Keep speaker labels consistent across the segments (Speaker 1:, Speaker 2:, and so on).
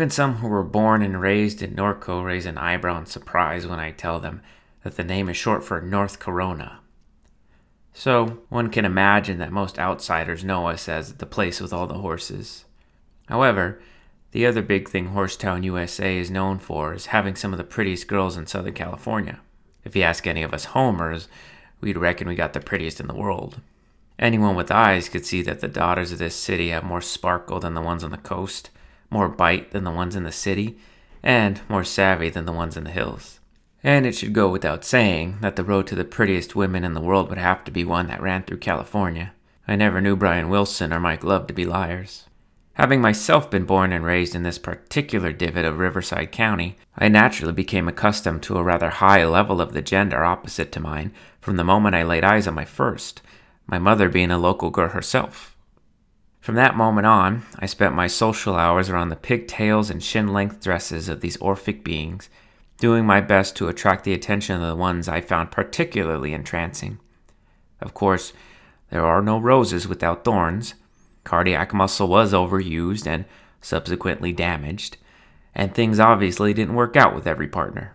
Speaker 1: Even some who were born and raised in Norco raise an eyebrow in surprise when I tell them that the name is short for North Corona. So, one can imagine that most outsiders know us as the place with all the horses. However, the other big thing Horsetown, USA is known for is having some of the prettiest girls in Southern California. If you ask any of us homers, we'd reckon we got the prettiest in the world. Anyone with eyes could see that the daughters of this city have more sparkle than the ones on the coast, more bite than the ones in the city, and more savvy than the ones in the hills. And it should go without saying that the road to the prettiest women in the world would have to be one that ran through California. I never knew Brian Wilson or Mike Love to be liars. Having myself been born and raised in this particular divot of Riverside County, I naturally became accustomed to a rather high level of the gender opposite to mine from the moment I laid eyes on my first, my mother being a local girl herself. From that moment on, I spent my social hours around the pigtails and shin length dresses of these Orphic beings, doing my best to attract the attention of the ones I found particularly entrancing. Of course, there are no roses without thorns. Cardiac muscle was overused and subsequently damaged, and things obviously didn't work out with every partner.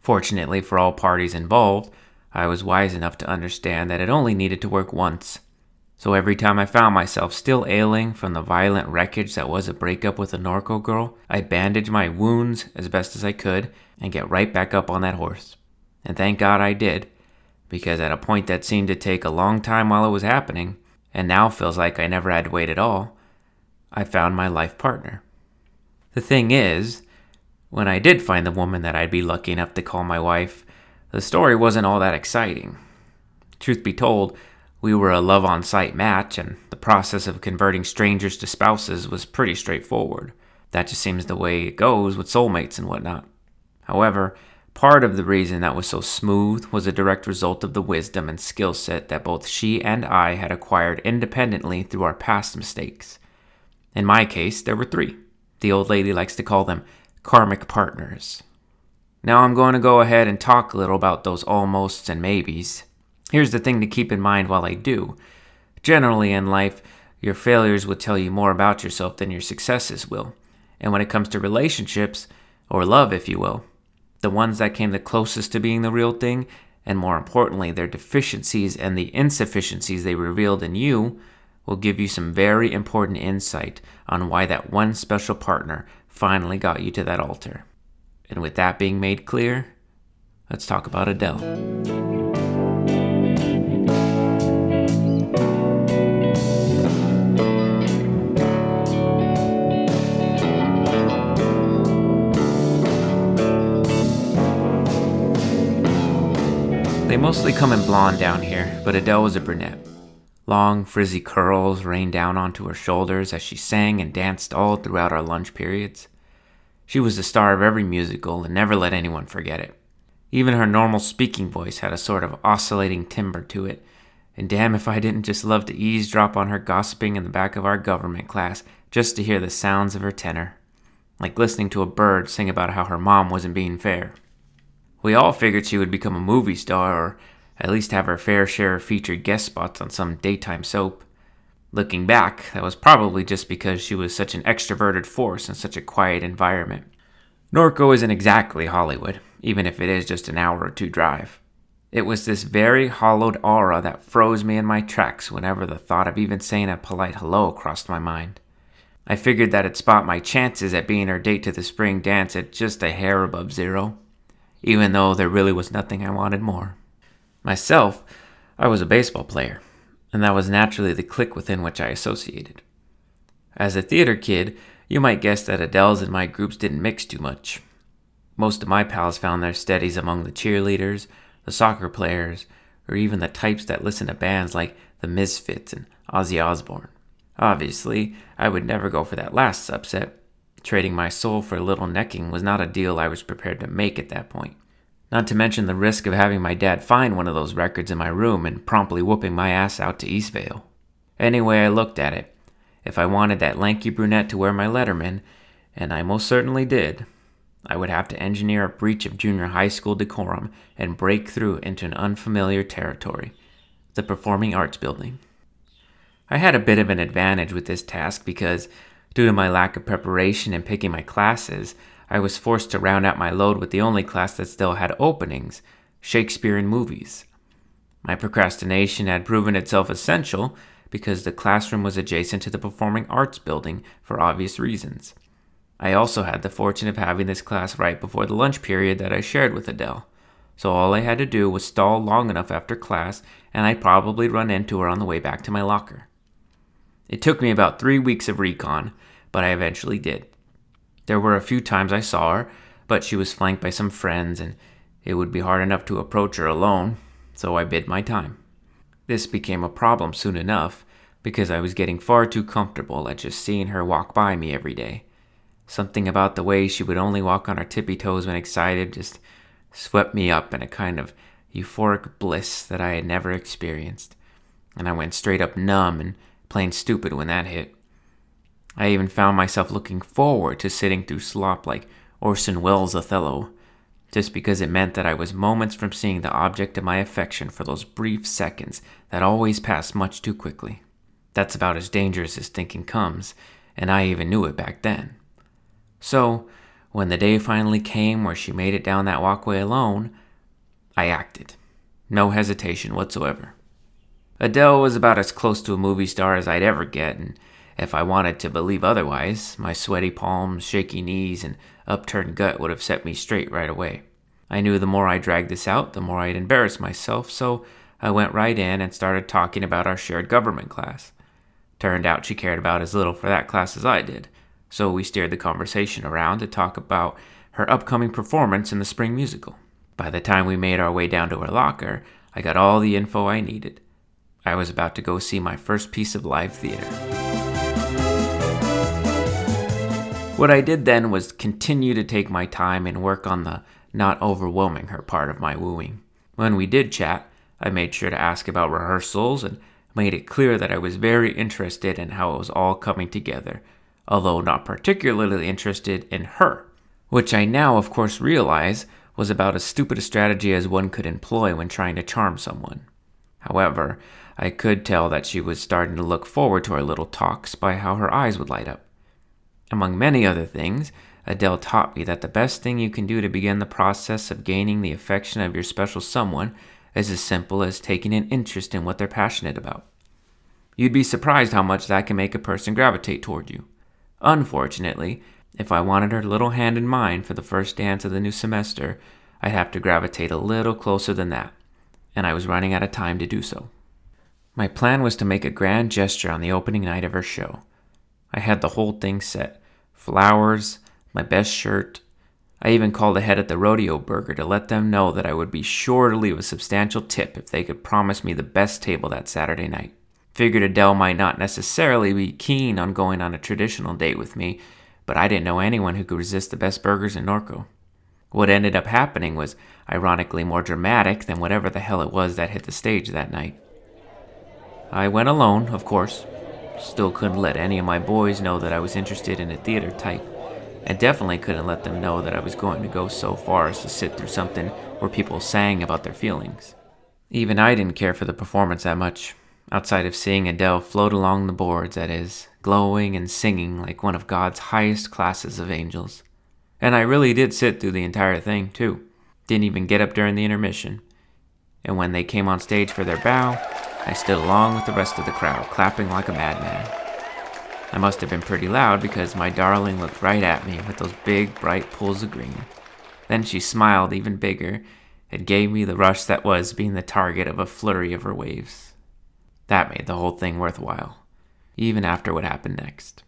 Speaker 1: Fortunately for all parties involved, I was wise enough to understand that it only needed to work once so every time I found myself still ailing from the violent wreckage that was a breakup with a Norco girl, I'd bandage my wounds as best as I could and get right back up on that horse. And thank God I did, because at a point that seemed to take a long time while it was happening, and now feels like I never had to wait at all, I found my life partner. The thing is, when I did find the woman that I'd be lucky enough to call my wife, the story wasn't all that exciting. Truth be told, we were a love on sight match, and the process of converting strangers to spouses was pretty straightforward. That just seems the way it goes with soulmates and whatnot. However, part of the reason that was so smooth was a direct result of the wisdom and skill set that both she and I had acquired independently through our past mistakes. In my case, there were three. The old lady likes to call them karmic partners. Now I'm going to go ahead and talk a little about those almosts and maybes. Here's the thing to keep in mind while I do. Generally in life, your failures will tell you more about yourself than your successes will. And when it comes to relationships, or love, if you will, the ones that came the closest to being the real thing, and more importantly, their deficiencies and the insufficiencies they revealed in you, will give you some very important insight on why that one special partner finally got you to that altar. And with that being made clear, let's talk about Adele. Mostly come in blonde down here, but Adele was a brunette. Long, frizzy curls rained down onto her shoulders as she sang and danced all throughout our lunch periods. She was the star of every musical and never let anyone forget it. Even her normal speaking voice had a sort of oscillating timbre to it, and damn if I didn't just love to eavesdrop on her gossiping in the back of our government class just to hear the sounds of her tenor, like listening to a bird sing about how her mom wasn't being fair. We all figured she would become a movie star or at least have her fair share of featured guest spots on some daytime soap. Looking back, that was probably just because she was such an extroverted force in such a quiet environment. Norco isn't exactly Hollywood, even if it is just an hour or two drive. It was this very hollowed aura that froze me in my tracks whenever the thought of even saying a polite hello crossed my mind. I figured that it'd spot my chances at being her date to the spring dance at just a hair above zero even though there really was nothing I wanted more. Myself, I was a baseball player, and that was naturally the clique within which I associated. As a theater kid, you might guess that Adele's and my groups didn't mix too much. Most of my pals found their steadies among the cheerleaders, the soccer players, or even the types that listen to bands like the Misfits and Ozzy Osbourne. Obviously, I would never go for that last subset, Trading my soul for a little necking was not a deal I was prepared to make at that point. Not to mention the risk of having my dad find one of those records in my room and promptly whooping my ass out to Eastvale. Anyway, I looked at it. If I wanted that lanky brunette to wear my Letterman, and I most certainly did, I would have to engineer a breach of junior high school decorum and break through into an unfamiliar territory the Performing Arts Building. I had a bit of an advantage with this task because Due to my lack of preparation in picking my classes, I was forced to round out my load with the only class that still had openings Shakespeare and movies. My procrastination had proven itself essential because the classroom was adjacent to the Performing Arts building for obvious reasons. I also had the fortune of having this class right before the lunch period that I shared with Adele, so all I had to do was stall long enough after class and I'd probably run into her on the way back to my locker. It took me about three weeks of recon, but I eventually did. There were a few times I saw her, but she was flanked by some friends and it would be hard enough to approach her alone, so I bid my time. This became a problem soon enough because I was getting far too comfortable at just seeing her walk by me every day. Something about the way she would only walk on her tippy toes when excited just swept me up in a kind of euphoric bliss that I had never experienced, and I went straight up numb and plain stupid when that hit. I even found myself looking forward to sitting through slop like Orson Welles' Othello just because it meant that I was moments from seeing the object of my affection for those brief seconds that always pass much too quickly. That's about as dangerous as thinking comes, and I even knew it back then. So, when the day finally came where she made it down that walkway alone, I acted. No hesitation whatsoever. Adele was about as close to a movie star as I'd ever get, and if I wanted to believe otherwise, my sweaty palms, shaky knees, and upturned gut would have set me straight right away. I knew the more I dragged this out, the more I'd embarrass myself, so I went right in and started talking about our shared government class. Turned out she cared about as little for that class as I did, so we steered the conversation around to talk about her upcoming performance in the spring musical. By the time we made our way down to her locker, I got all the info I needed. I was about to go see my first piece of live theater. What I did then was continue to take my time and work on the not overwhelming her part of my wooing. When we did chat, I made sure to ask about rehearsals and made it clear that I was very interested in how it was all coming together, although not particularly interested in her, which I now, of course, realize was about as stupid a strategy as one could employ when trying to charm someone. However, I could tell that she was starting to look forward to our little talks by how her eyes would light up. Among many other things, Adele taught me that the best thing you can do to begin the process of gaining the affection of your special someone is as simple as taking an interest in what they're passionate about. You'd be surprised how much that can make a person gravitate toward you. Unfortunately, if I wanted her little hand in mine for the first dance of the new semester, I'd have to gravitate a little closer than that, and I was running out of time to do so. My plan was to make a grand gesture on the opening night of her show. I had the whole thing set flowers, my best shirt. I even called ahead at the Rodeo Burger to let them know that I would be sure to leave a substantial tip if they could promise me the best table that Saturday night. Figured Adele might not necessarily be keen on going on a traditional date with me, but I didn't know anyone who could resist the best burgers in Norco. What ended up happening was ironically more dramatic than whatever the hell it was that hit the stage that night. I went alone, of course, Still couldn't let any of my boys know that I was interested in a theater type. And definitely couldn't let them know that I was going to go so far as to sit through something where people sang about their feelings. Even I didn't care for the performance that much, outside of seeing Adele float along the boards, that is, glowing and singing like one of God's highest classes of angels. And I really did sit through the entire thing, too. Didn't even get up during the intermission. And when they came on stage for their bow, I stood along with the rest of the crowd, clapping like a madman. I must have been pretty loud because my darling looked right at me with those big, bright pools of green. Then she smiled even bigger and gave me the rush that was being the target of a flurry of her waves. That made the whole thing worthwhile, even after what happened next.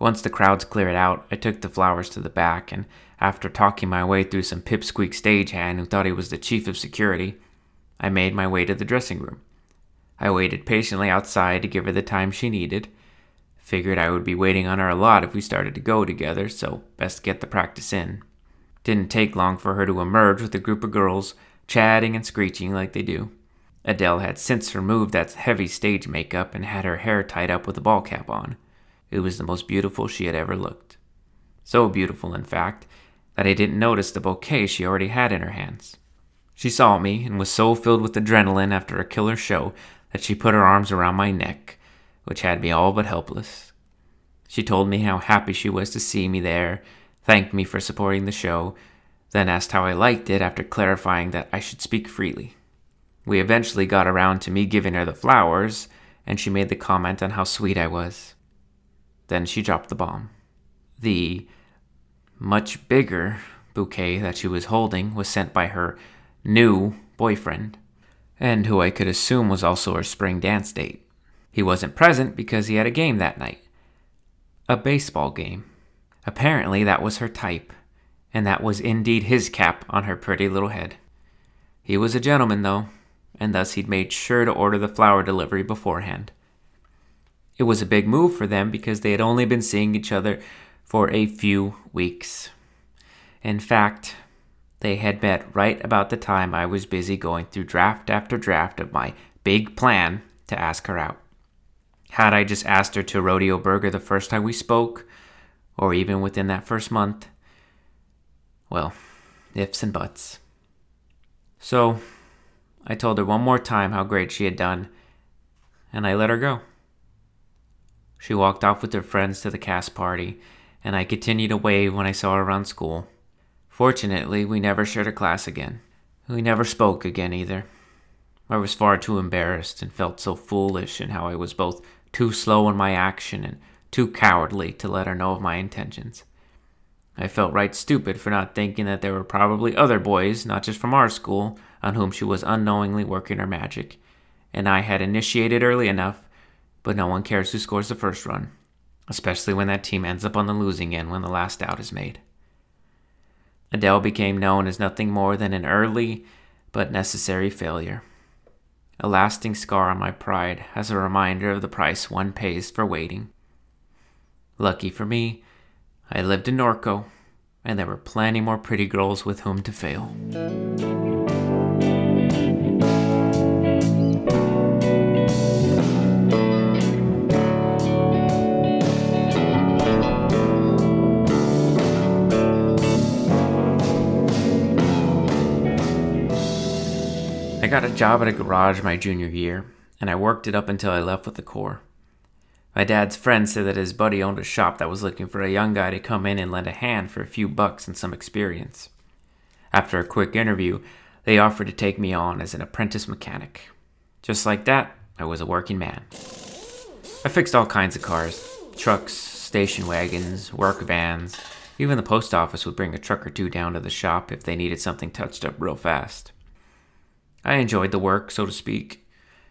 Speaker 1: Once the crowds cleared out, I took the flowers to the back, and after talking my way through some pipsqueak stagehand who thought he was the chief of security, I made my way to the dressing room. I waited patiently outside to give her the time she needed. Figured I would be waiting on her a lot if we started to go together, so best get the practice in. Didn't take long for her to emerge with a group of girls, chatting and screeching like they do. Adele had since removed that heavy stage makeup and had her hair tied up with a ball cap on. It was the most beautiful she had ever looked. So beautiful, in fact, that I didn't notice the bouquet she already had in her hands. She saw me and was so filled with adrenaline after a killer show that she put her arms around my neck, which had me all but helpless. She told me how happy she was to see me there, thanked me for supporting the show, then asked how I liked it after clarifying that I should speak freely. We eventually got around to me giving her the flowers, and she made the comment on how sweet I was. Then she dropped the bomb. The much bigger bouquet that she was holding was sent by her new boyfriend, and who I could assume was also her spring dance date. He wasn't present because he had a game that night a baseball game. Apparently, that was her type, and that was indeed his cap on her pretty little head. He was a gentleman, though, and thus he'd made sure to order the flower delivery beforehand. It was a big move for them because they had only been seeing each other for a few weeks. In fact, they had met right about the time I was busy going through draft after draft of my big plan to ask her out. Had I just asked her to Rodeo Burger the first time we spoke, or even within that first month, well, ifs and buts. So, I told her one more time how great she had done, and I let her go. She walked off with her friends to the cast party, and I continued to wave when I saw her around school. Fortunately, we never shared a class again. We never spoke again either. I was far too embarrassed and felt so foolish in how I was both too slow in my action and too cowardly to let her know of my intentions. I felt right stupid for not thinking that there were probably other boys, not just from our school, on whom she was unknowingly working her magic, and I had initiated early enough, but no one cares who scores the first run, especially when that team ends up on the losing end when the last out is made. Adele became known as nothing more than an early but necessary failure. A lasting scar on my pride as a reminder of the price one pays for waiting. Lucky for me, I lived in Norco, and there were plenty more pretty girls with whom to fail. Got a job at a garage my junior year, and I worked it up until I left with the Corps. My dad's friend said that his buddy owned a shop that was looking for a young guy to come in and lend a hand for a few bucks and some experience. After a quick interview, they offered to take me on as an apprentice mechanic. Just like that, I was a working man. I fixed all kinds of cars trucks, station wagons, work vans. Even the post office would bring a truck or two down to the shop if they needed something touched up real fast. I enjoyed the work, so to speak.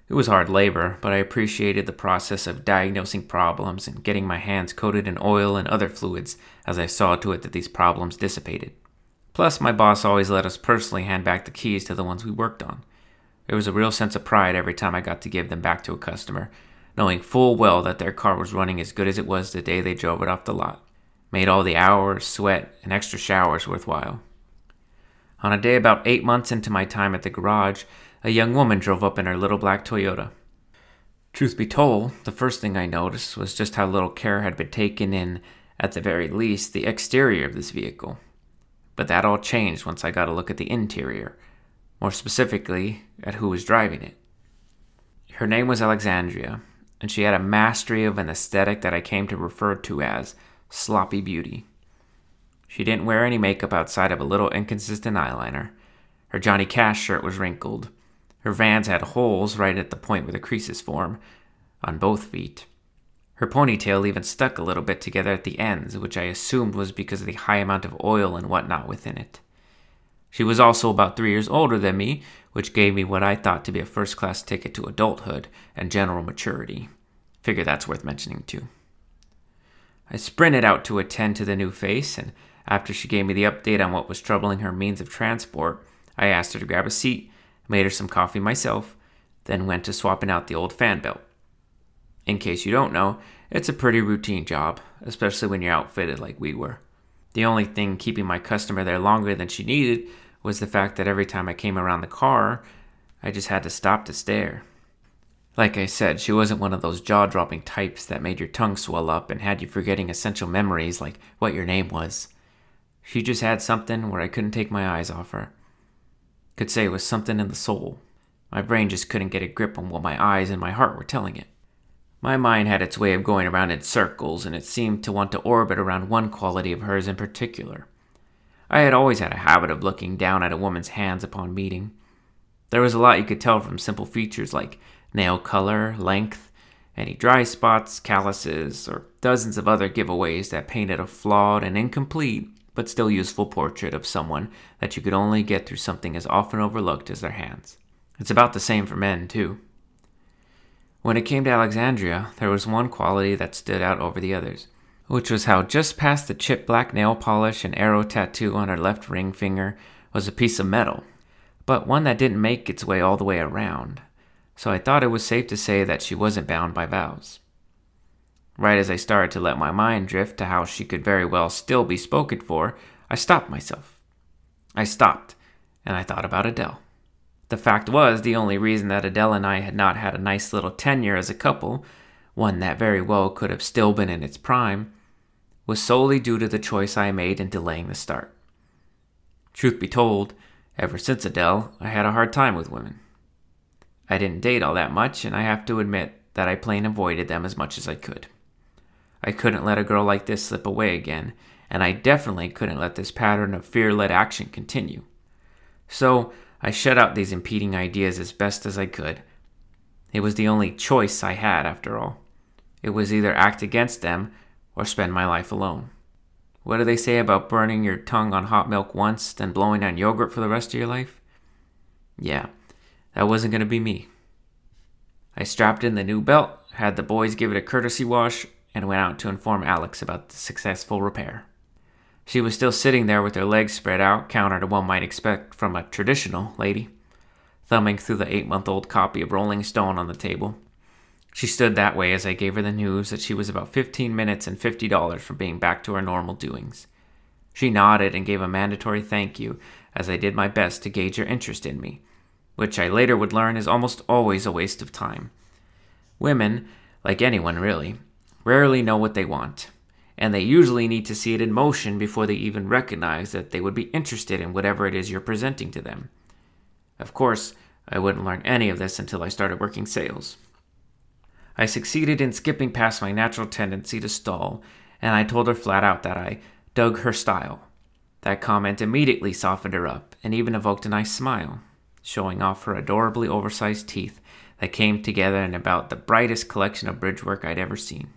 Speaker 1: It was hard labor, but I appreciated the process of diagnosing problems and getting my hands coated in oil and other fluids as I saw to it that these problems dissipated. Plus, my boss always let us personally hand back the keys to the ones we worked on. There was a real sense of pride every time I got to give them back to a customer, knowing full well that their car was running as good as it was the day they drove it off the lot. Made all the hours, sweat, and extra showers worthwhile. On a day about eight months into my time at the garage, a young woman drove up in her little black Toyota. Truth be told, the first thing I noticed was just how little care had been taken in, at the very least, the exterior of this vehicle. But that all changed once I got a look at the interior, more specifically, at who was driving it. Her name was Alexandria, and she had a mastery of an aesthetic that I came to refer to as sloppy beauty. She didn't wear any makeup outside of a little inconsistent eyeliner. Her Johnny Cash shirt was wrinkled. Her vans had holes right at the point where the creases form, on both feet. Her ponytail even stuck a little bit together at the ends, which I assumed was because of the high amount of oil and whatnot within it. She was also about three years older than me, which gave me what I thought to be a first class ticket to adulthood and general maturity. Figure that's worth mentioning too. I sprinted out to attend to the new face, and after she gave me the update on what was troubling her means of transport, I asked her to grab a seat, made her some coffee myself, then went to swapping out the old fan belt. In case you don't know, it's a pretty routine job, especially when you're outfitted like we were. The only thing keeping my customer there longer than she needed was the fact that every time I came around the car, I just had to stop to stare. Like I said, she wasn't one of those jaw dropping types that made your tongue swell up and had you forgetting essential memories like what your name was. She just had something where I couldn't take my eyes off her. Could say it was something in the soul. My brain just couldn't get a grip on what my eyes and my heart were telling it. My mind had its way of going around in circles, and it seemed to want to orbit around one quality of hers in particular. I had always had a habit of looking down at a woman's hands upon meeting. There was a lot you could tell from simple features like nail color, length, any dry spots, calluses, or dozens of other giveaways that painted a flawed and incomplete but still useful portrait of someone that you could only get through something as often overlooked as their hands. It's about the same for men, too. When it came to Alexandria, there was one quality that stood out over the others, which was how just past the chip black nail polish and arrow tattoo on her left ring finger was a piece of metal, but one that didn't make its way all the way around, so I thought it was safe to say that she wasn't bound by vows. Right as I started to let my mind drift to how she could very well still be spoken for, I stopped myself. I stopped, and I thought about Adele. The fact was, the only reason that Adele and I had not had a nice little tenure as a couple, one that very well could have still been in its prime, was solely due to the choice I made in delaying the start. Truth be told, ever since Adele, I had a hard time with women. I didn't date all that much, and I have to admit that I plain avoided them as much as I could. I couldn't let a girl like this slip away again, and I definitely couldn't let this pattern of fear led action continue. So I shut out these impeding ideas as best as I could. It was the only choice I had, after all. It was either act against them or spend my life alone. What do they say about burning your tongue on hot milk once, then blowing on yogurt for the rest of your life? Yeah, that wasn't going to be me. I strapped in the new belt, had the boys give it a courtesy wash, and went out to inform Alex about the successful repair. She was still sitting there with her legs spread out, counter to one might expect from a traditional lady, thumbing through the eight month old copy of Rolling Stone on the table. She stood that way as I gave her the news that she was about 15 minutes and $50 from being back to her normal doings. She nodded and gave a mandatory thank you as I did my best to gauge her interest in me, which I later would learn is almost always a waste of time. Women, like anyone really, rarely know what they want, and they usually need to see it in motion before they even recognize that they would be interested in whatever it is you're presenting to them. Of course, I wouldn't learn any of this until I started working sales. I succeeded in skipping past my natural tendency to stall, and I told her flat out that I dug her style. That comment immediately softened her up and even evoked a nice smile, showing off her adorably oversized teeth that came together in about the brightest collection of bridge work I'd ever seen.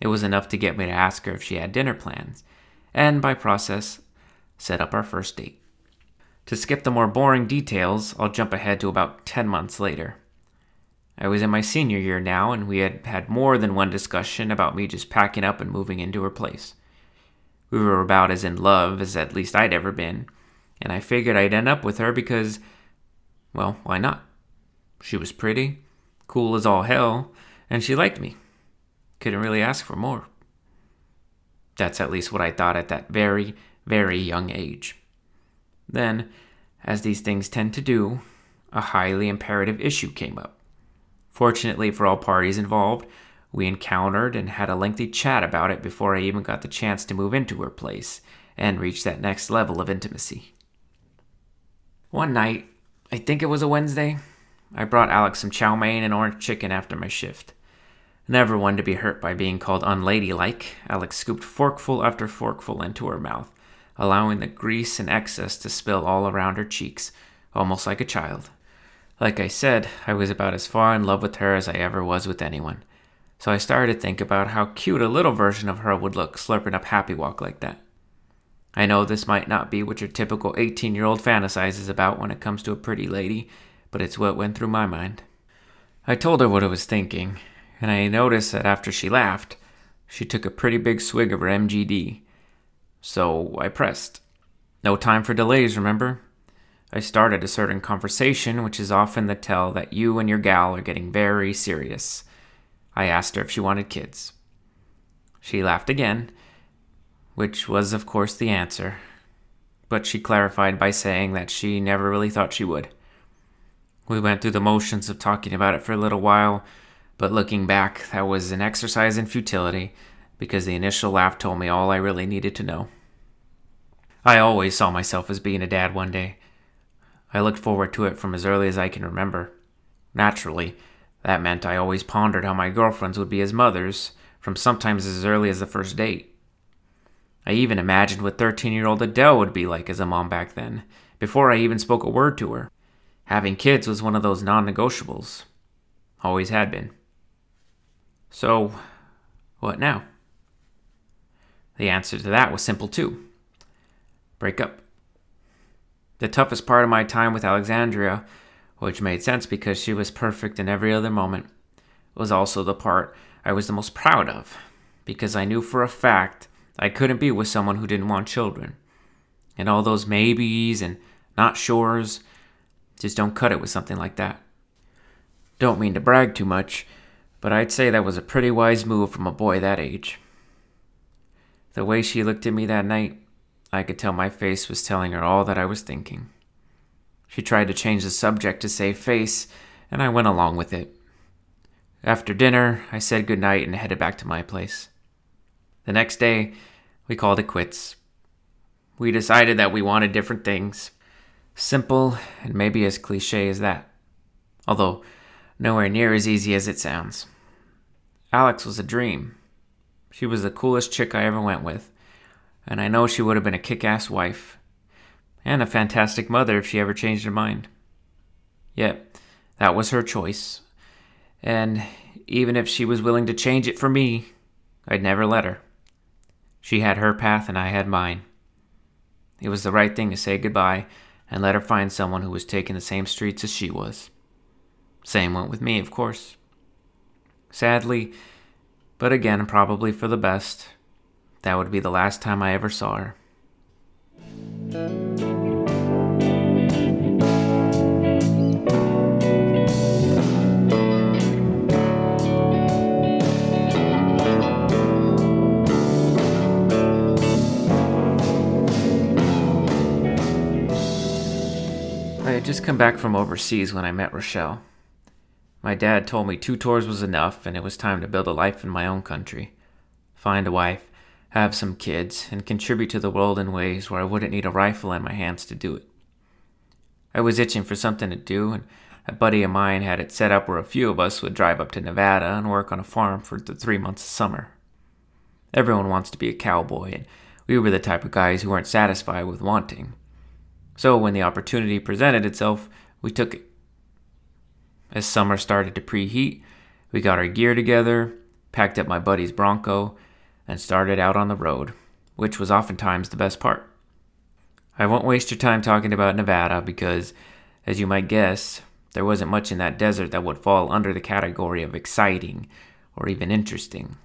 Speaker 1: It was enough to get me to ask her if she had dinner plans, and by process, set up our first date. To skip the more boring details, I'll jump ahead to about 10 months later. I was in my senior year now, and we had had more than one discussion about me just packing up and moving into her place. We were about as in love as at least I'd ever been, and I figured I'd end up with her because, well, why not? She was pretty, cool as all hell, and she liked me. Couldn't really ask for more. That's at least what I thought at that very, very young age. Then, as these things tend to do, a highly imperative issue came up. Fortunately for all parties involved, we encountered and had a lengthy chat about it before I even got the chance to move into her place and reach that next level of intimacy. One night, I think it was a Wednesday, I brought Alex some chow mein and orange chicken after my shift. Never one to be hurt by being called unladylike, Alex scooped forkful after forkful into her mouth, allowing the grease and excess to spill all around her cheeks, almost like a child. Like I said, I was about as far in love with her as I ever was with anyone. So I started to think about how cute a little version of her would look slurping up Happy Wok like that. I know this might not be what your typical 18 year old fantasizes about when it comes to a pretty lady, but it's what went through my mind. I told her what I was thinking, and I noticed that after she laughed, she took a pretty big swig of her MGD. So I pressed. No time for delays, remember? I started a certain conversation, which is often the tell that you and your gal are getting very serious. I asked her if she wanted kids. She laughed again, which was, of course, the answer, but she clarified by saying that she never really thought she would. We went through the motions of talking about it for a little while but looking back, that was an exercise in futility because the initial laugh told me all I really needed to know. I always saw myself as being a dad one day. I looked forward to it from as early as I can remember. Naturally, That meant I always pondered how my girlfriends would be as mothers, from sometimes as early as the first date. I even imagined what 13 year old Adele would be like as a mom back then, before I even spoke a word to her. Having kids was one of those non negotiables. Always had been. So, what now? The answer to that was simple too break up. The toughest part of my time with Alexandria, which made sense because she was perfect in every other moment, was also the part I was the most proud of, because I knew for a fact I couldn't be with someone who didn't want children. And all those maybes and not sures just don't cut it with something like that. Don't mean to brag too much, but I'd say that was a pretty wise move from a boy that age. The way she looked at me that night, I could tell my face was telling her all that I was thinking. She tried to change the subject to save face, and I went along with it. After dinner, I said goodnight and headed back to my place. The next day, we called it quits. We decided that we wanted different things. Simple and maybe as cliche as that. Although, nowhere near as easy as it sounds. Alex was a dream. She was the coolest chick I ever went with, and I know she would have been a kick ass wife, and a fantastic mother if she ever changed her mind. Yet, that was her choice, and even if she was willing to change it for me, I'd never let her. She had her path, and I had mine. It was the right thing to say goodbye and let her find someone who was taking the same streets as she was. Same went with me, of course. Sadly, but again, probably for the best, that would be the last time I ever saw her. I had just come back from overseas when I met Rochelle. My dad told me two tours was enough and it was time to build a life in my own country. Find a wife, have some kids, and contribute to the world in ways where I wouldn't need a rifle in my hands to do it. I was itching for something to do, and a buddy of mine had it set up where a few of us would drive up to Nevada and work on a farm for the three months of summer. Everyone wants to be a cowboy, and we were the type of guys who weren't satisfied with wanting. So when the opportunity presented itself, we took it. As summer started to preheat, we got our gear together, packed up my buddy's Bronco, and started out on the road, which was oftentimes the best part. I won't waste your time talking about Nevada because, as you might guess, there wasn't much in that desert that would fall under the category of exciting or even interesting.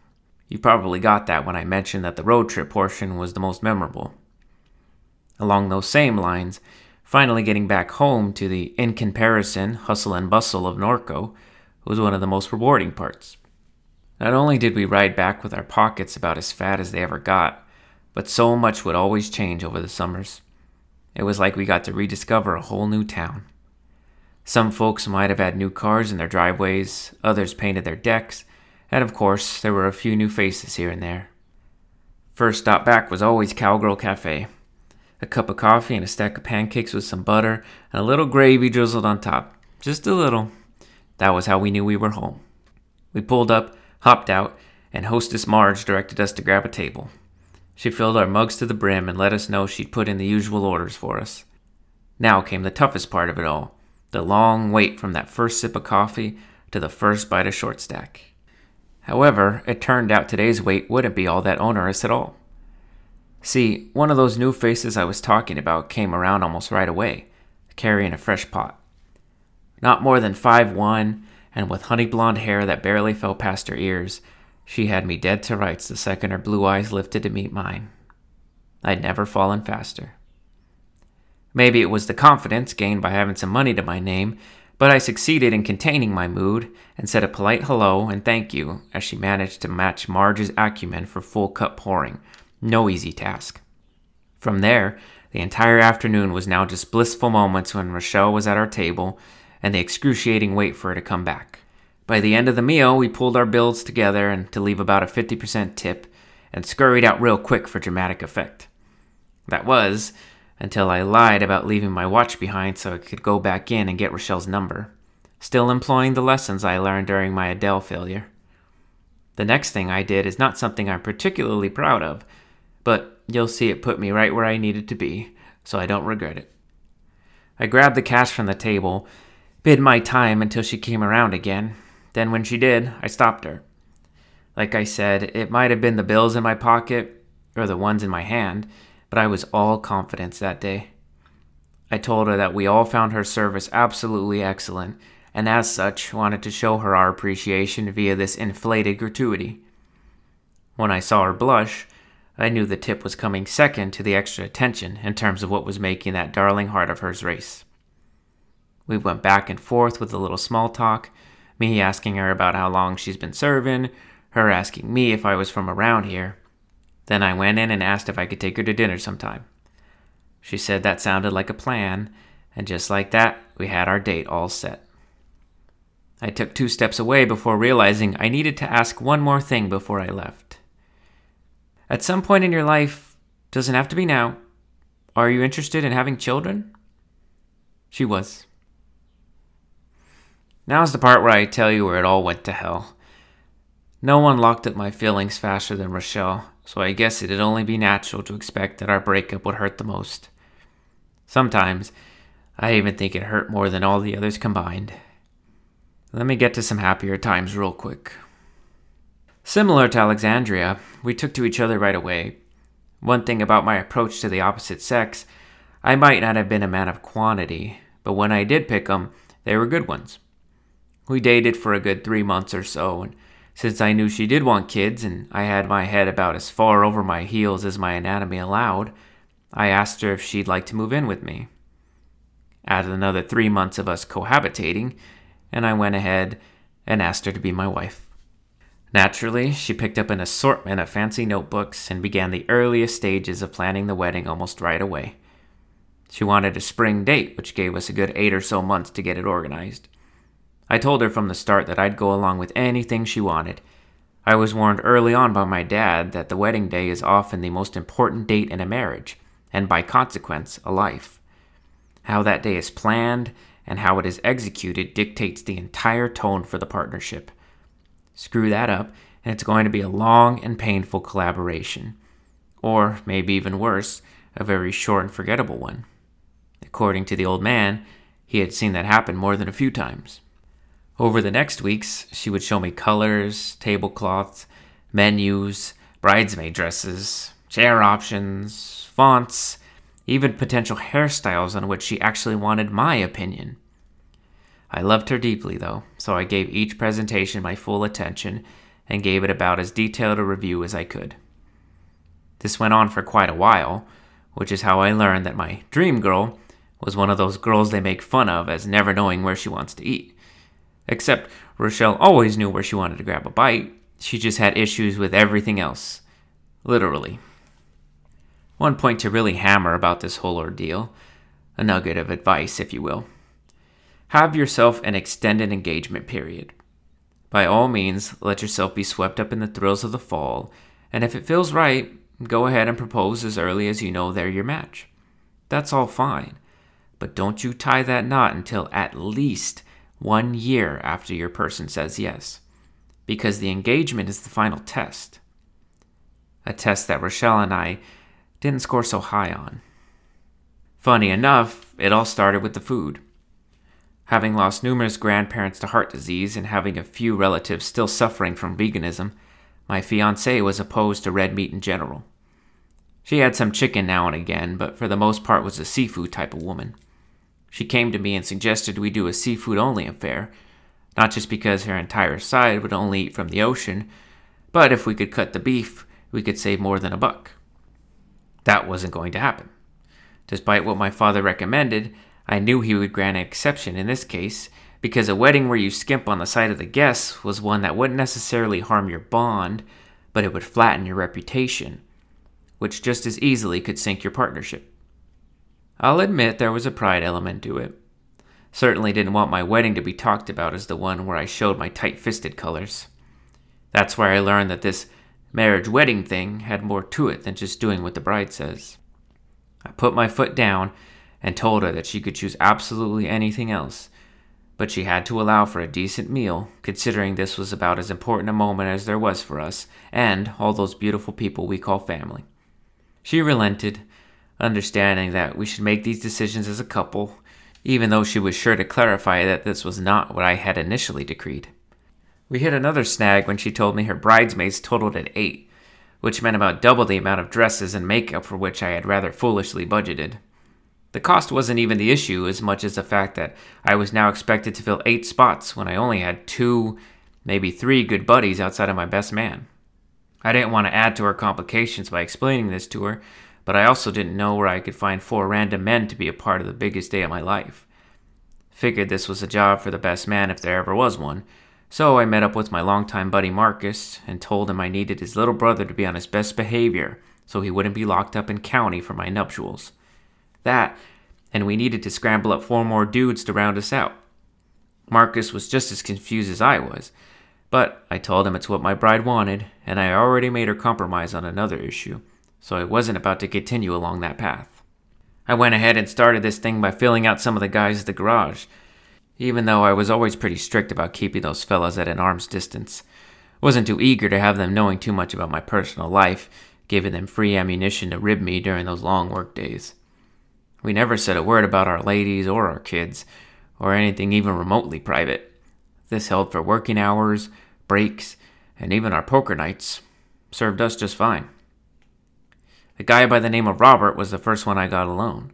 Speaker 1: You probably got that when I mentioned that the road trip portion was the most memorable. Along those same lines, finally getting back home to the in comparison hustle and bustle of Norco was one of the most rewarding parts. Not only did we ride back with our pockets about as fat as they ever got, but so much would always change over the summers. It was like we got to rediscover a whole new town. Some folks might have had new cars in their driveways, others painted their decks, and of course, there were a few new faces here and there. First stop back was always Cowgirl Cafe. A cup of coffee and a stack of pancakes with some butter and a little gravy drizzled on top. Just a little. That was how we knew we were home. We pulled up hopped out, and hostess Marge directed us to grab a table. She filled our mugs to the brim and let us know she'd put in the usual orders for us. Now came the toughest part of it all the long wait from that first sip of coffee to the first bite of short stack. However, it turned out today's wait wouldn't be all that onerous at all. See, one of those new faces I was talking about came around almost right away, carrying a fresh pot. Not more than five one, and with honey blonde hair that barely fell past her ears, she had me dead to rights the second her blue eyes lifted to meet mine. I'd never fallen faster. Maybe it was the confidence gained by having some money to my name, but I succeeded in containing my mood and said a polite hello and thank you as she managed to match Marge's acumen for full cup pouring. No easy task. From there, the entire afternoon was now just blissful moments when Rochelle was at our table and the excruciating wait for her to come back. By the end of the meal, we pulled our bills together and to leave about a 50% tip and scurried out real quick for dramatic effect. That was until I lied about leaving my watch behind so I could go back in and get Rochelle's number. still employing the lessons I learned during my Adele failure. The next thing I did is not something I'm particularly proud of, but you'll see it put me right where I needed to be, so I don't regret it. I grabbed the cash from the table, bid my time until she came around again. Then, when she did, I stopped her. Like I said, it might have been the bills in my pocket or the ones in my hand, but I was all confidence that day. I told her that we all found her service absolutely excellent, and as such, wanted to show her our appreciation via this inflated gratuity. When I saw her blush, I knew the tip was coming second to the extra attention in terms of what was making that darling heart of hers race. We went back and forth with a little small talk, me asking her about how long she's been serving, her asking me if I was from around here. Then I went in and asked if I could take her to dinner sometime. She said that sounded like a plan, and just like that, we had our date all set. I took two steps away before realizing I needed to ask one more thing before I left. At some point in your life, doesn't have to be now, are you interested in having children? She was. Now is the part where I tell you where it all went to hell. No one locked up my feelings faster than Rochelle, so I guess it'd only be natural to expect that our breakup would hurt the most. Sometimes, I even think it hurt more than all the others combined. Let me get to some happier times real quick. Similar to Alexandria, we took to each other right away. One thing about my approach to the opposite sex, I might not have been a man of quantity, but when I did pick 'em, they were good ones. We dated for a good three months or so, and since I knew she did want kids and I had my head about as far over my heels as my anatomy allowed, I asked her if she'd like to move in with me. Added another three months of us cohabitating, and I went ahead and asked her to be my wife. Naturally, she picked up an assortment of fancy notebooks and began the earliest stages of planning the wedding almost right away. She wanted a spring date, which gave us a good eight or so months to get it organized. I told her from the start that I'd go along with anything she wanted. I was warned early on by my dad that the wedding day is often the most important date in a marriage, and by consequence, a life. How that day is planned and how it is executed dictates the entire tone for the partnership. Screw that up, and it's going to be a long and painful collaboration. Or, maybe even worse, a very short and forgettable one. According to the old man, he had seen that happen more than a few times. Over the next weeks, she would show me colors, tablecloths, menus, bridesmaid dresses, chair options, fonts, even potential hairstyles on which she actually wanted my opinion. I loved her deeply, though, so I gave each presentation my full attention and gave it about as detailed a review as I could. This went on for quite a while, which is how I learned that my dream girl was one of those girls they make fun of as never knowing where she wants to eat. Except Rochelle always knew where she wanted to grab a bite, she just had issues with everything else. Literally. One point to really hammer about this whole ordeal a nugget of advice, if you will. Have yourself an extended engagement period. By all means, let yourself be swept up in the thrills of the fall, and if it feels right, go ahead and propose as early as you know they're your match. That's all fine, but don't you tie that knot until at least one year after your person says yes, because the engagement is the final test. A test that Rochelle and I didn't score so high on. Funny enough, it all started with the food. Having lost numerous grandparents to heart disease and having a few relatives still suffering from veganism, my fiancée was opposed to red meat in general. She had some chicken now and again, but for the most part was a seafood type of woman. She came to me and suggested we do a seafood only affair, not just because her entire side would only eat from the ocean, but if we could cut the beef, we could save more than a buck. That wasn't going to happen. Despite what my father recommended, I knew he would grant an exception in this case, because a wedding where you skimp on the side of the guests was one that wouldn't necessarily harm your bond, but it would flatten your reputation, which just as easily could sink your partnership. I'll admit there was a pride element to it. Certainly didn't want my wedding to be talked about as the one where I showed my tight fisted colors. That's where I learned that this marriage wedding thing had more to it than just doing what the bride says. I put my foot down and told her that she could choose absolutely anything else, but she had to allow for a decent meal, considering this was about as important a moment as there was for us and all those beautiful people we call family. She relented, understanding that we should make these decisions as a couple, even though she was sure to clarify that this was not what I had initially decreed. We hit another snag when she told me her bridesmaids totaled at eight, which meant about double the amount of dresses and makeup for which I had rather foolishly budgeted. The cost wasn't even the issue as much as the fact that I was now expected to fill eight spots when I only had two, maybe three good buddies outside of my best man. I didn't want to add to her complications by explaining this to her, but I also didn't know where I could find four random men to be a part of the biggest day of my life. Figured this was a job for the best man if there ever was one, so I met up with my longtime buddy Marcus and told him I needed his little brother to be on his best behavior so he wouldn't be locked up in county for my nuptials. That, and we needed to scramble up four more dudes to round us out. Marcus was just as confused as I was, but I told him it's what my bride wanted, and I already made her compromise on another issue, so I wasn't about to continue along that path. I went ahead and started this thing by filling out some of the guys at the garage, even though I was always pretty strict about keeping those fellas at an arm's distance. Wasn't too eager to have them knowing too much about my personal life, giving them free ammunition to rib me during those long work days. We never said a word about our ladies or our kids, or anything even remotely private. This held for working hours, breaks, and even our poker nights. Served us just fine. A guy by the name of Robert was the first one I got alone.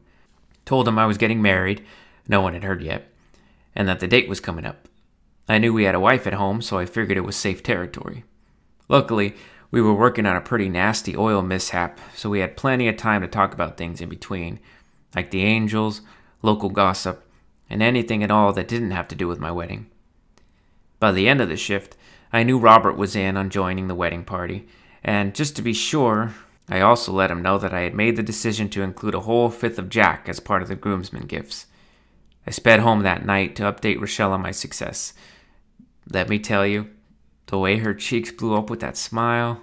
Speaker 1: Told him I was getting married, no one had heard yet, and that the date was coming up. I knew we had a wife at home, so I figured it was safe territory. Luckily, we were working on a pretty nasty oil mishap, so we had plenty of time to talk about things in between, like the angels, local gossip, and anything at all that didn't have to do with my wedding. By the end of the shift, I knew Robert was in on joining the wedding party, and just to be sure, I also let him know that I had made the decision to include a whole fifth of Jack as part of the groomsmen gifts. I sped home that night to update Rochelle on my success. Let me tell you, the way her cheeks blew up with that smile,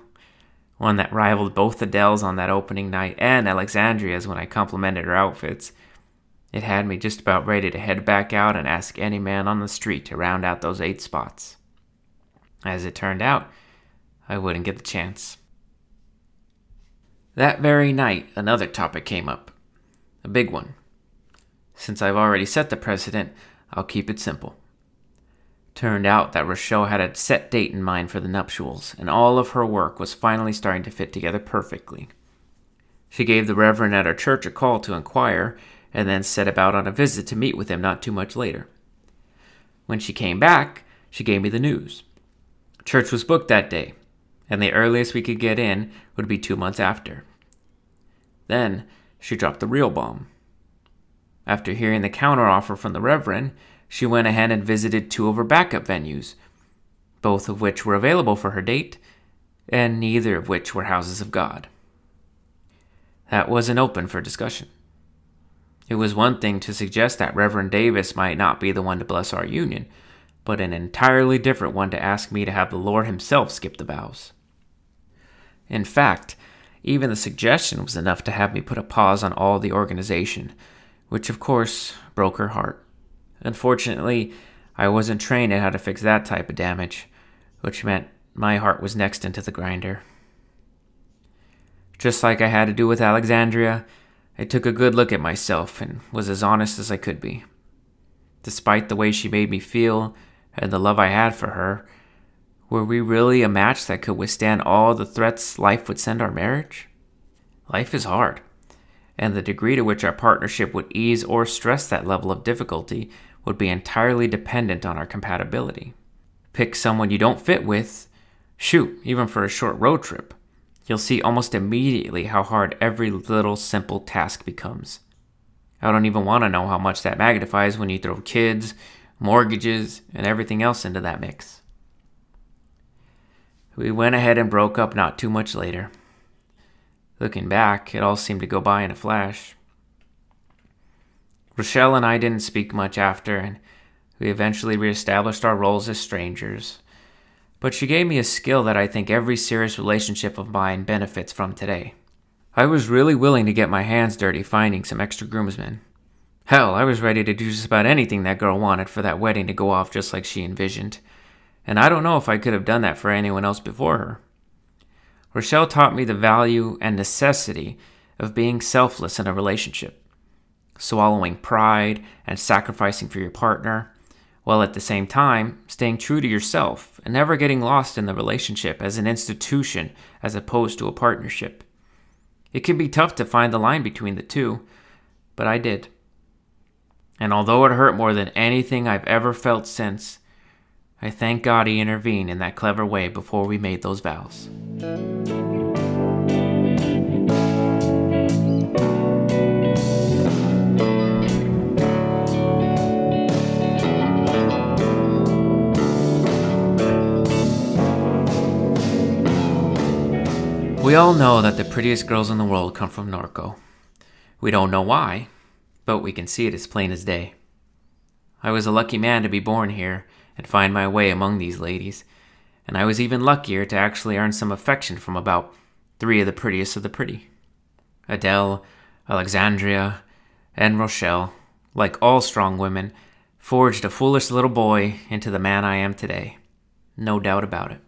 Speaker 1: one that rivaled both Adele's on that opening night and Alexandria's when I complimented her outfits. It had me just about ready to head back out and ask any man on the street to round out those eight spots. As it turned out, I wouldn't get the chance. That very night, another topic came up. A big one. Since I've already set the precedent, I'll keep it simple. Turned out that Rochelle had a set date in mind for the nuptials, and all of her work was finally starting to fit together perfectly. She gave the Reverend at her church a call to inquire, and then set about on a visit to meet with him not too much later. When she came back, she gave me the news. Church was booked that day, and the earliest we could get in would be two months after. Then she dropped the real bomb. After hearing the counteroffer from the Reverend, she went ahead and visited two of her backup venues, both of which were available for her date, and neither of which were houses of God. That wasn't open for discussion. It was one thing to suggest that Reverend Davis might not be the one to bless our union, but an entirely different one to ask me to have the Lord Himself skip the vows. In fact, even the suggestion was enough to have me put a pause on all the organization, which of course broke her heart. Unfortunately, I wasn't trained in how to fix that type of damage, which meant my heart was next into the grinder. Just like I had to do with Alexandria, I took a good look at myself and was as honest as I could be. Despite the way she made me feel and the love I had for her, were we really a match that could withstand all the threats life would send our marriage? Life is hard, and the degree to which our partnership would ease or stress that level of difficulty would be entirely dependent on our compatibility. Pick someone you don't fit with, shoot, even for a short road trip. You'll see almost immediately how hard every little simple task becomes. I don't even want to know how much that magnifies when you throw kids, mortgages, and everything else into that mix. We went ahead and broke up not too much later. Looking back, it all seemed to go by in a flash. Rochelle and I didn't speak much after, and we eventually reestablished our roles as strangers. But she gave me a skill that I think every serious relationship of mine benefits from today. I was really willing to get my hands dirty finding some extra groomsmen. Hell, I was ready to do just about anything that girl wanted for that wedding to go off just like she envisioned. And I don't know if I could have done that for anyone else before her. Rochelle taught me the value and necessity of being selfless in a relationship, swallowing pride and sacrificing for your partner, while at the same time staying true to yourself and never getting lost in the relationship as an institution as opposed to a partnership. It can be tough to find the line between the two, but I did. And although it hurt more than anything I've ever felt since, I thank God He intervened in that clever way before we made those vows. All know that the prettiest girls in the world come from Norco. We don't know why, but we can see it as plain as day. I was a lucky man to be born here and find my way among these ladies, and I was even luckier to actually earn some affection from about three of the prettiest of the pretty. Adele, Alexandria, and Rochelle, like all strong women, forged a foolish little boy into the man I am today. No doubt about it.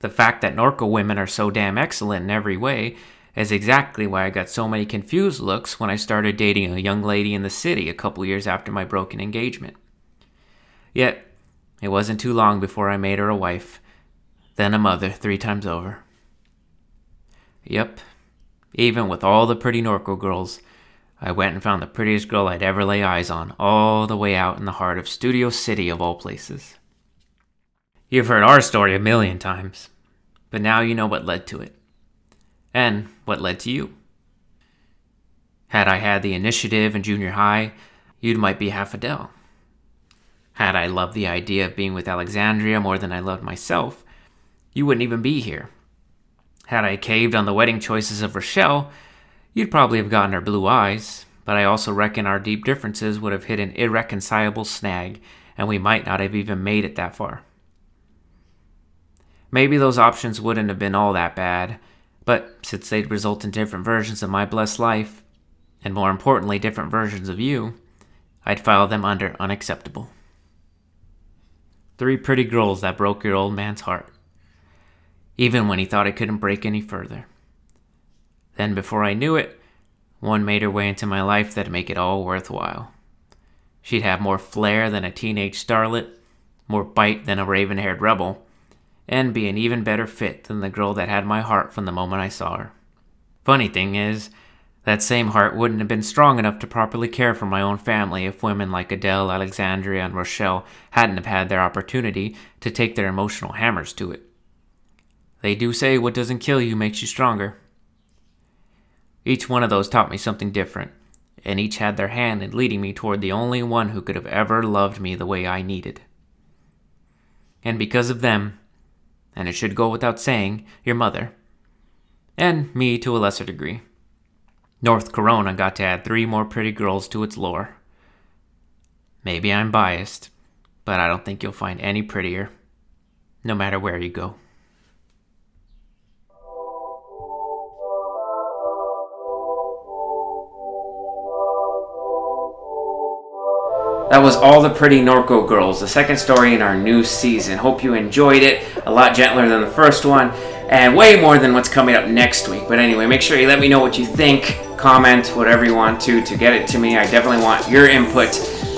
Speaker 1: The fact that Norco women are so damn excellent in every way is exactly why I got so many confused looks when I started dating a young lady in the city a couple years after my broken engagement. Yet, it wasn't too long before I made her a wife, then a mother three times over. Yep, even with all the pretty Norco girls, I went and found the prettiest girl I'd ever lay eyes on, all the way out in the heart of Studio City of all places. You've heard our story a million times, but now you know what led to it and what led to you. Had I had the initiative in junior high, you might be half Adele. Had I loved the idea of being with Alexandria more than I loved myself, you wouldn't even be here. Had I caved on the wedding choices of Rochelle, you'd probably have gotten her blue eyes, but I also reckon our deep differences would have hit an irreconcilable snag, and we might not have even made it that far. Maybe those options wouldn't have been all that bad, but since they'd result in different versions of my blessed life, and more importantly, different versions of you, I'd file them under unacceptable. Three pretty girls that broke your old man's heart, even when he thought it couldn't break any further. Then, before I knew it, one made her way into my life that'd make it all worthwhile. She'd have more flair than a teenage starlet, more bite than a raven haired rebel, and be an even better fit than the girl that had my heart from the moment I saw her. Funny thing is, that same heart wouldn't have been strong enough to properly care for my own family if women like Adele, Alexandria, and Rochelle hadn't have had their opportunity to take their emotional hammers to it. They do say what doesn't kill you makes you stronger. Each one of those taught me something different, and each had their hand in leading me toward the only one who could have ever loved me the way I needed. And because of them, and it should go without saying, your mother. And me to a lesser degree. North Corona got to add three more pretty girls to its lore. Maybe I'm biased, but I don't think you'll find any prettier, no matter where you go. That was All the Pretty Norco Girls, the second story in our new season. Hope you enjoyed it. A lot gentler than the first one, and way more than what's coming up next week. But anyway, make sure you let me know what you think. Comment whatever you want to to get it to me. I definitely want your input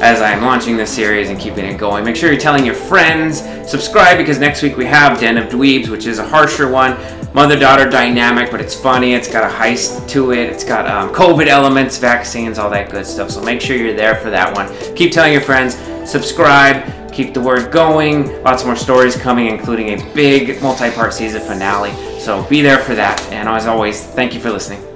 Speaker 1: as I'm launching this series and keeping it going. Make sure you're telling your friends. Subscribe because next week we have Den of Dweebs, which is a harsher one mother daughter dynamic, but it's funny. It's got a heist to it. It's got um, COVID elements, vaccines, all that good stuff. So make sure you're there for that one. Keep telling your friends, subscribe, keep the word going. Lots more stories coming, including a big multi part season finale. So be there for that. And as always, thank you for listening.